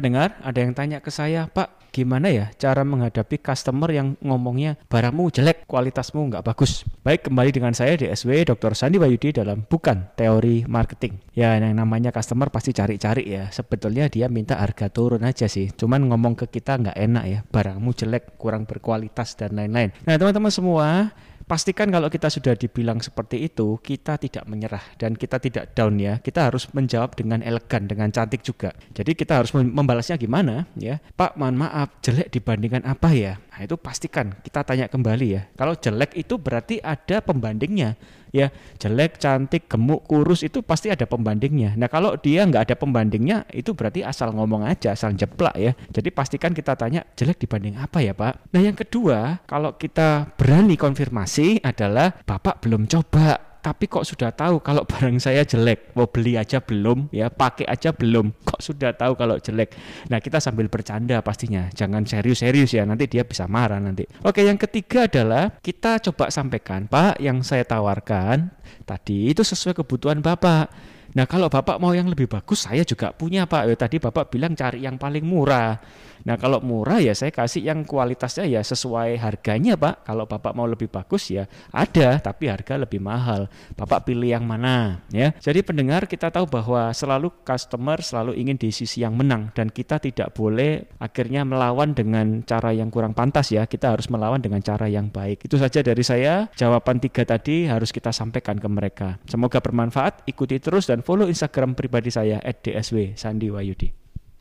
Pendengar, ada yang tanya ke saya, Pak, gimana ya cara menghadapi customer yang ngomongnya barangmu jelek, kualitasmu nggak bagus? Baik, kembali dengan saya DSW Dr. Sandi Wayudi dalam Bukan Teori Marketing. Ya, yang namanya customer pasti cari-cari ya. Sebetulnya dia minta harga turun aja sih. Cuman ngomong ke kita nggak enak ya, barangmu jelek, kurang berkualitas dan lain-lain. Nah, teman-teman semua, pastikan kalau kita sudah dibilang seperti itu, kita tidak menyerah dan kita tidak down ya. Kita harus menjawab dengan elegan, dengan cantik juga. Jadi kita harus membalasnya gimana ya? Pak, mohon maaf, jelek dibandingkan apa ya? Nah, itu pastikan kita tanya kembali ya. Kalau jelek itu berarti ada pembandingnya ya jelek, cantik, gemuk, kurus itu pasti ada pembandingnya. Nah kalau dia nggak ada pembandingnya itu berarti asal ngomong aja, asal jeplak ya. Jadi pastikan kita tanya jelek dibanding apa ya Pak. Nah yang kedua kalau kita berani konfirmasi adalah Bapak belum coba tapi kok sudah tahu kalau barang saya jelek? Mau beli aja belum? Ya pakai aja belum. Kok sudah tahu kalau jelek? Nah kita sambil bercanda pastinya. Jangan serius-serius ya nanti dia bisa marah nanti. Oke yang ketiga adalah kita coba sampaikan pak yang saya tawarkan tadi itu sesuai kebutuhan bapak Nah kalau Bapak mau yang lebih bagus saya juga punya Pak. Ya, tadi Bapak bilang cari yang paling murah. Nah kalau murah ya saya kasih yang kualitasnya ya sesuai harganya Pak. Kalau Bapak mau lebih bagus ya ada tapi harga lebih mahal. Bapak pilih yang mana ya. Jadi pendengar kita tahu bahwa selalu customer selalu ingin di sisi yang menang dan kita tidak boleh akhirnya melawan dengan cara yang kurang pantas ya. Kita harus melawan dengan cara yang baik. Itu saja dari saya. Jawaban tiga tadi harus kita sampaikan ke mereka. Semoga bermanfaat. Ikuti terus dan follow Instagram pribadi saya @dsw Sandi Wayudi.